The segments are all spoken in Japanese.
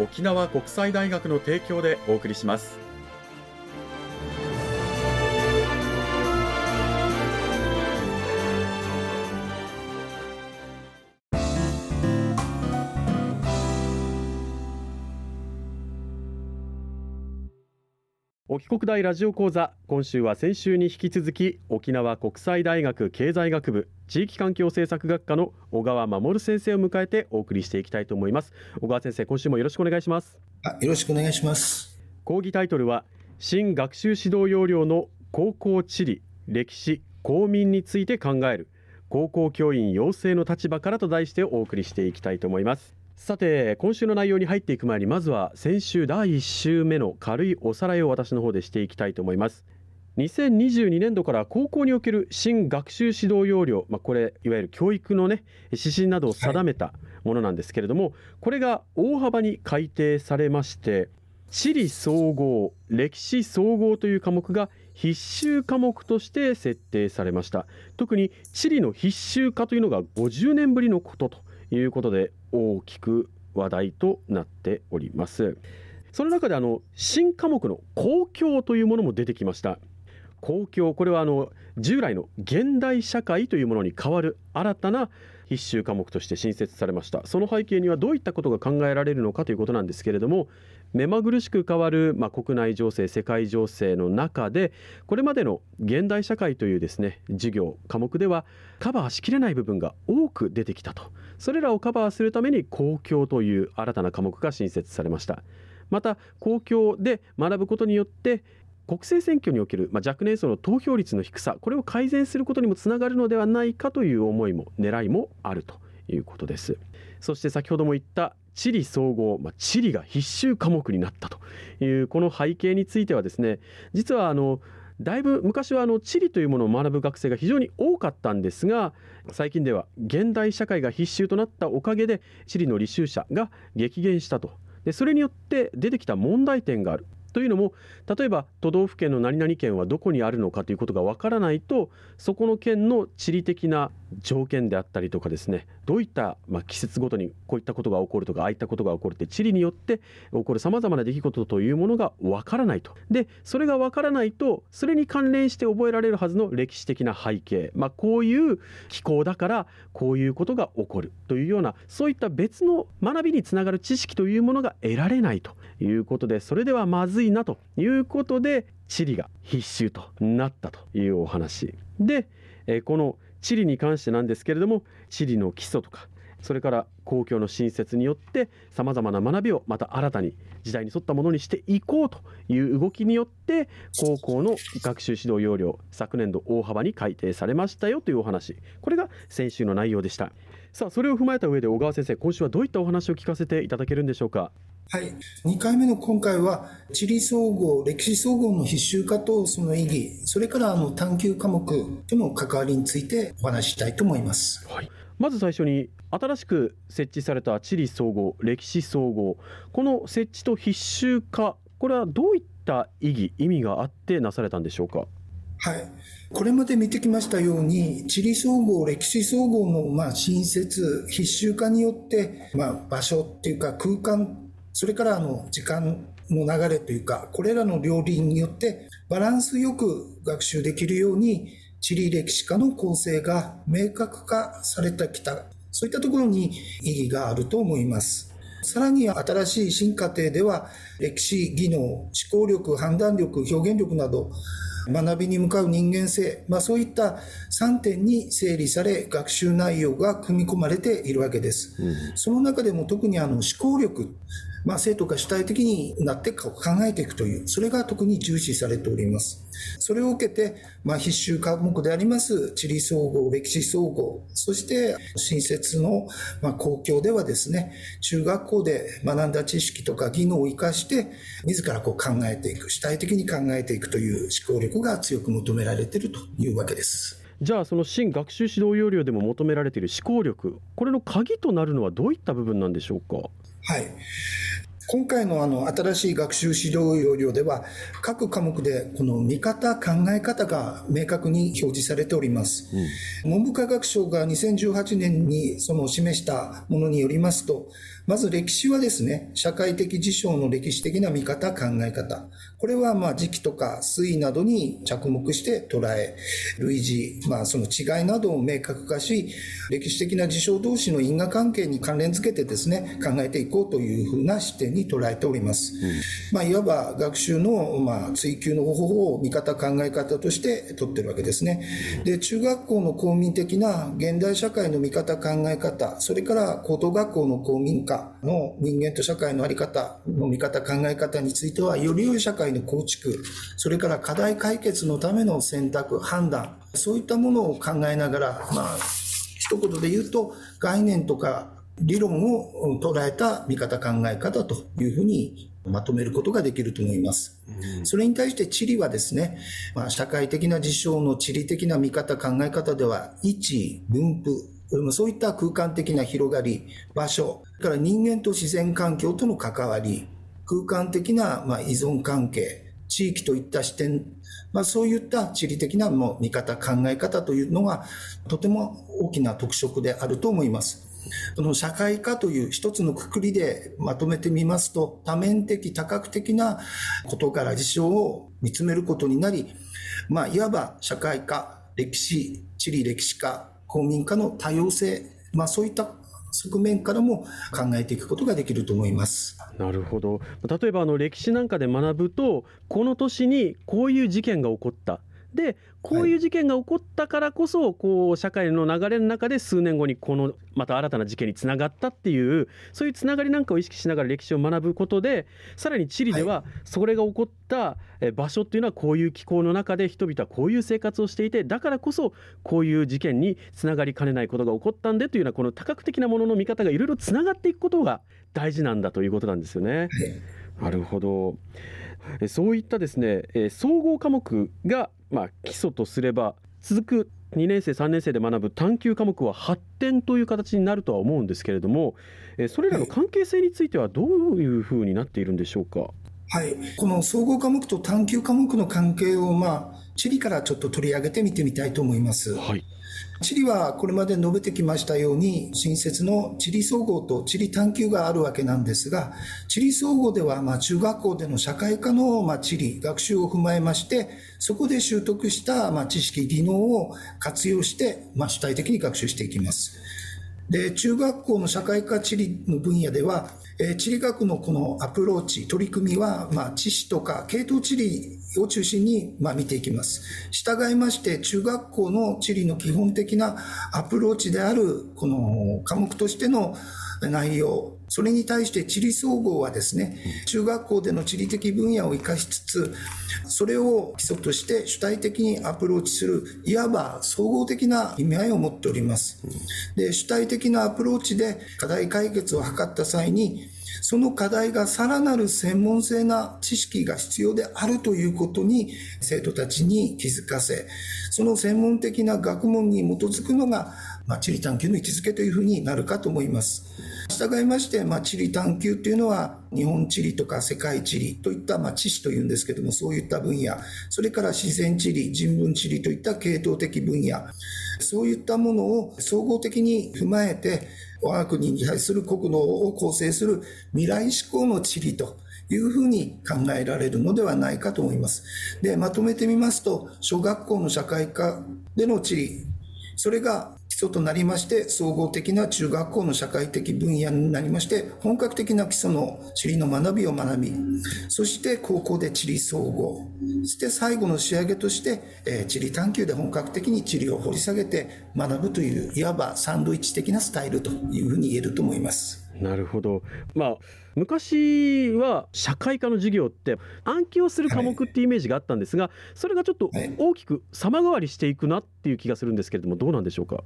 沖縄国際大学の提供でお送りします。沖国大ラジオ講座。今週は先週に引き続き沖縄国際大学経済学部地域環境政策学科の小川守先生を迎えてお送りしていきたいと思います。小川先生今週もよろしくお願いします。よろしくお願いします。講義タイトルは新学習指導要領の高校地理歴史公民について考える高校教員養成の立場からと題してお送りしていきたいと思いますさて今週の内容に入っていく前にまずは先週第1週目の軽いおさらいを私の方でしていきたいと思います。2022年度から高校における新学習指導要領、まあ、これいわゆる教育のね指針などを定めたものなんですけれども、はい、これが大幅に改定されまして地理総合歴史総合という科目が必修科目として設定されました。特に地理の必修化というのが50年ぶりのことということで大きく話題となっております。その中であの新科目の公共というものも出てきました。公共これはあの従来の現代社会というものに代わる新たな必修科目として新設されました。その背景にはどういったことが考えられるのかということなんですけれども目まぐるしく変わる、まあ、国内情勢世界情勢の中でこれまでの現代社会というですね授業科目ではカバーしきれない部分が多く出てきたと。それらをカバーするために公共という新たな科目が新設されました。また公共で学ぶことによって国政選挙における、まあ、若年層の投票率の低さこれを改善することにもつながるのではないかという思いも狙いもあるということです。そして先ほども言った地理総合、まあ、地理が必修科目になったというこの背景についてはですね実はあのだいぶ昔はあの地理というものを学ぶ学生が非常に多かったんですが最近では現代社会が必修となったおかげで地理の履修者が激減したと。でそれによって出てきた問題点がある。というのも例えば都道府県の何々県はどこにあるのかということがわからないとそこの県の地理的な条件であったりとかですねどういった、まあ、季節ごとにこういったことが起こるとかああいったことが起こるって地理によって起こるさまざまな出来事というものがわからないと。でそれがわからないとそれに関連して覚えられるはずの歴史的な背景、まあ、こういう気候だからこういうことが起こるというようなそういった別の学びにつながる知識というものが得られないということでそれではまずいなということで地理が必修となったというお話。でえこの地理に関してなんですけれども地理の基礎とかそれから公共の新設によってさまざまな学びをまた新たに時代に沿ったものにしていこうという動きによって高校の学習指導要領昨年度大幅に改定されましたよというお話。これが先週の内容でした。さあそれを踏まえた上で小川先生今週はどういったお話を聞かせていただけるんでしょうか？はい。2回目の今回は、地理総合、歴史総合の必修化とその意義、それからあの探究科目との関わりについてお話ししたいと思います。はい。まず最初に、新しく設置された地理総合、歴史総合、この設置と必修化、これはどういった意義、意味があってなされたんでしょうか？はい。これまで見てきましたように、地理総合、歴史総合の、まあ、新設、必修化によって、まあ、場所っていうか空間それからあの時間の流れというか、これらの両輪によってバランスよく学習できるように、地理歴史科の構成が明確化されてきた、そういったところに意義があると思います。さらに新しい新課程では、歴史、技能、思考力、判断力、表現力など、学びに向かう人間性、まあ、そういった3点に整理され、学習内容が組み込まれているわけです。うん、その中でも特にあの思考力、まあ、生徒が主体的になって考えていくという、それが特に重視されております。それを受けて、まあ、必修科目であります地理総合、歴史総合、そして新設の、まあ、公共ではですね、中学校で学んだ知識とか技能を生かして、自らこう考えていく、主体的に考えていくという思考力が強く求められているというわけです。じゃあその新学習指導要領でも求められている思考力これの鍵となるのはどういった部分なんでしょうか？はい。今回のあの新しい学習指導要領では、各科目でこの見方、考え方が明確に表示されております。うん、文部科学省が2018年にその示したものによりますと、まず歴史はですね、社会的事象の歴史的な見方、考え方。これはまあ時期とか推移などに着目して捉え、類似、まあその違いなどを明確化し、歴史的な事象同士の因果関係に関連づけてですね、考えていこうというふうな視点に捉えております。うん、まあいわば学習のまあ追求の方法を見方、考え方として取ってるわけですね。で、中学校の公民的な現代社会の見方、考え方、それから高等学校の公民化、の人間と社会の在り方の見方、考え方については、より良い社会の構築、それから課題解決のための選択、判断、そういったものを考えながら、まあ、一言で言うと、概念とか理論を捉えた見方、考え方というふうにまとめることができると思います。それに対して地理はですね、まあ、社会的な事象の地理的な見方、考え方では、位置、分布、そういった空間的な広がり、場所、から人間と自然環境との関わり、空間的なま依存関係、地域といった視点、まあ、そういった地理的なもう見方、考え方というのがとても大きな特色であると思います。この社会科という一つのくくりでまとめてみますと、多面的、多角的な事柄、事象を見つめることになり、まあ、いわば社会科、歴史、地理歴史科、公民化の多様性、まあ、そういった側面からも考えていくことができると思います。なるほど例えばあの歴史なんかで学ぶとこの年にこういう事件が起こったでこういう事件が起こったからこそ、こう社会の流れの中で数年後にこのまた新たな事件につながったっていうそういうつながりなんかを意識しながら歴史を学ぶことでさらに地理ではそれが起こった場所っていうのはこういう気候の中で人々はこういう生活をしていてだからこそこういう事件につながりかねないことが起こったんでというようなこの多角的なものの見方がいろいろつながっていくことが大事なんだということなんですよね。なるほどそういったですね総合科目がまあ、基礎とすれば続く2年生3年生で学ぶ探究科目は発展という形になるとは思うんですけれどもそれらの関係性についてはどういうふうになっているんでしょうか？はい、この総合科目と探究科目の関係を、まあ、地理からちょっと取り上げてみてみたいと思います。はい地理はこれまで述べてきましたように、新設の地理総合と地理探究があるわけなんですが、地理総合では、まあ、中学校での社会科の、まあ、地理、学習を踏まえまして、そこで習得した、まあ、知識、技能を活用して、まあ、主体的に学習していきます。で、中学校の社会科地理の分野では、えー、地理学のこのアプローチ、取り組みは、まあ、知識とか系統地理を中心に、まあ、見ていきます。従いまして、中学校の地理の基本的なアプローチである、この科目としての内容、それに対して地理総合はですね、中学校での地理的分野を生かしつつ、それを基礎として主体的にアプローチする、いわば総合的な意味合いを持っております。で、主体的なアプローチで課題解決を図った際に、その課題がさらなる専門性な知識が必要であるということに生徒たちに気づかせ、その専門的な学問に基づくのが、まあ、地理探究の位置づけというふうになるかと思います。従いまして、まあ、地理探究というのは、日本地理とか世界地理といった、まあ、知識というんですけども、そういった分野、それから自然地理、人文地理といった系統的分野、そういったものを総合的に踏まえて、我が国に対する国能を構成する未来志向の地理というふうに考えられるのではないかと思います。で、まとめてみますと、小学校の社会科での地理、それが礎となりまして、総合的な中学校の社会的分野になりまして、本格的な基礎の地理の学びを学び、そして高校で地理総合、そして最後の仕上げとして、えー、地理探求で本格的に地理を掘り下げて学ぶという、いわばサンドイッチ的なスタイルというふうに言えると思います。なるほど。まあ昔は社会科の授業って暗記をする科目っていうイメージがあったんですが、はい、それがちょっと大きく様変わりしていくなっていう気がするんですけれどもどうなんでしょうか？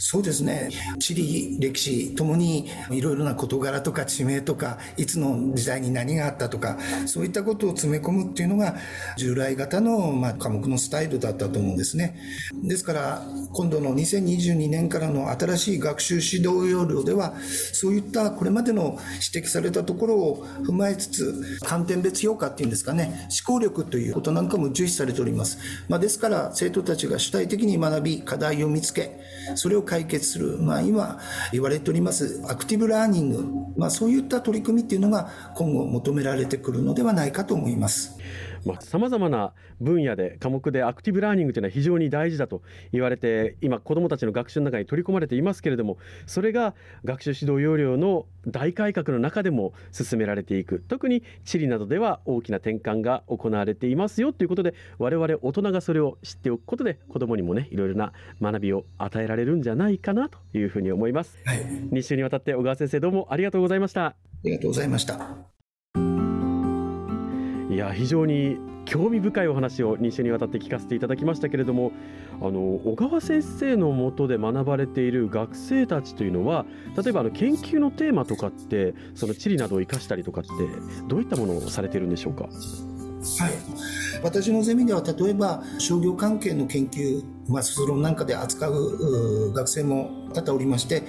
そうですね。地理、歴史ともにいろいろな事柄とか地名とか、いつの時代に何があったとか、そういったことを詰め込むっていうのが従来型の、まあ、科目のスタイルだったと思うんですね。ですから、今度の2022年からの新しい学習指導要領では、そういったこれまでの指摘されたところを踏まえつつ、観点別評価っていうんですかね、思考力ということなんかも重視されております。まあ、ですから、生徒たちが主体的に学び、課題を見つけ、それを解決する、まあ、今言われておりますアクティブラーニング、まあ、そういった取り組みっていうのが今後求められてくるのではないかと思います。さまざ、まな分野で科目でアクティブラーニングというのは非常に大事だと言われて今子どもたちの学習の中に取り込まれていますけれどもそれが学習指導要領の大改革の中でも進められていく。特に地理などでは大きな転換が行われていますよということで我々大人がそれを知っておくことで子どもにもねいろいろな学びを与えられるんじゃないかなというふうに思います、はい、2週にわたって小川先生どうもありがとうございました。ありがとうございましたいや非常に興味深いお話を2週にわたって聞かせていただきましたけれどもあの小川先生のもとで学ばれている学生たちというのは例えばあの研究のテーマとかってその地理などを生かしたりとかってどういったものをされているんでしょうか？はい私のゼミでは例えば商業関係の研究、まあ、卒論なんかで扱う学生も多々おりまして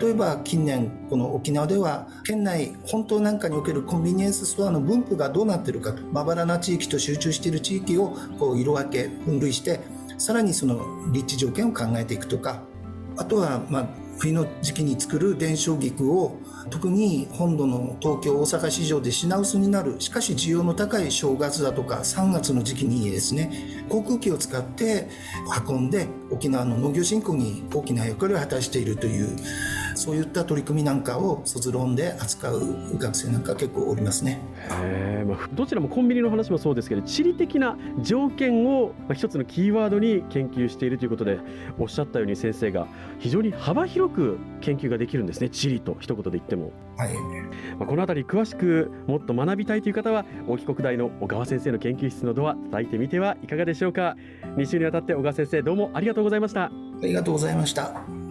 例えば近年この沖縄では県内本島なんかにおけるコンビニエンスストアの分布がどうなってるかとまばらな地域と集中している地域をこう色分け分類してさらにその立地条件を考えていくとかあとはまあ冬の時期に作る伝承菊を特に本土の東京大阪市場で品薄になるしかし需要の高い正月だとか3月の時期にですね航空機を使って運んで沖縄の農業振興に大きな役割を果たしているというそういった取り組みなんかを卒論で扱う学生なんか結構おりますね。まあ、どちらもコンビニの話もそうですけど地理的な条件を一つのキーワードに研究しているということでおっしゃったように先生が非常に幅広く研究ができるんですね地理と一言で言っても。はい、まあ、この辺り詳しくもっと学びたいという方は大木国大の小川先生の研究室のドア叩いてみてはいかがでしょうか。2週にわたって小川先生どうもありがとうございました。ありがとうございました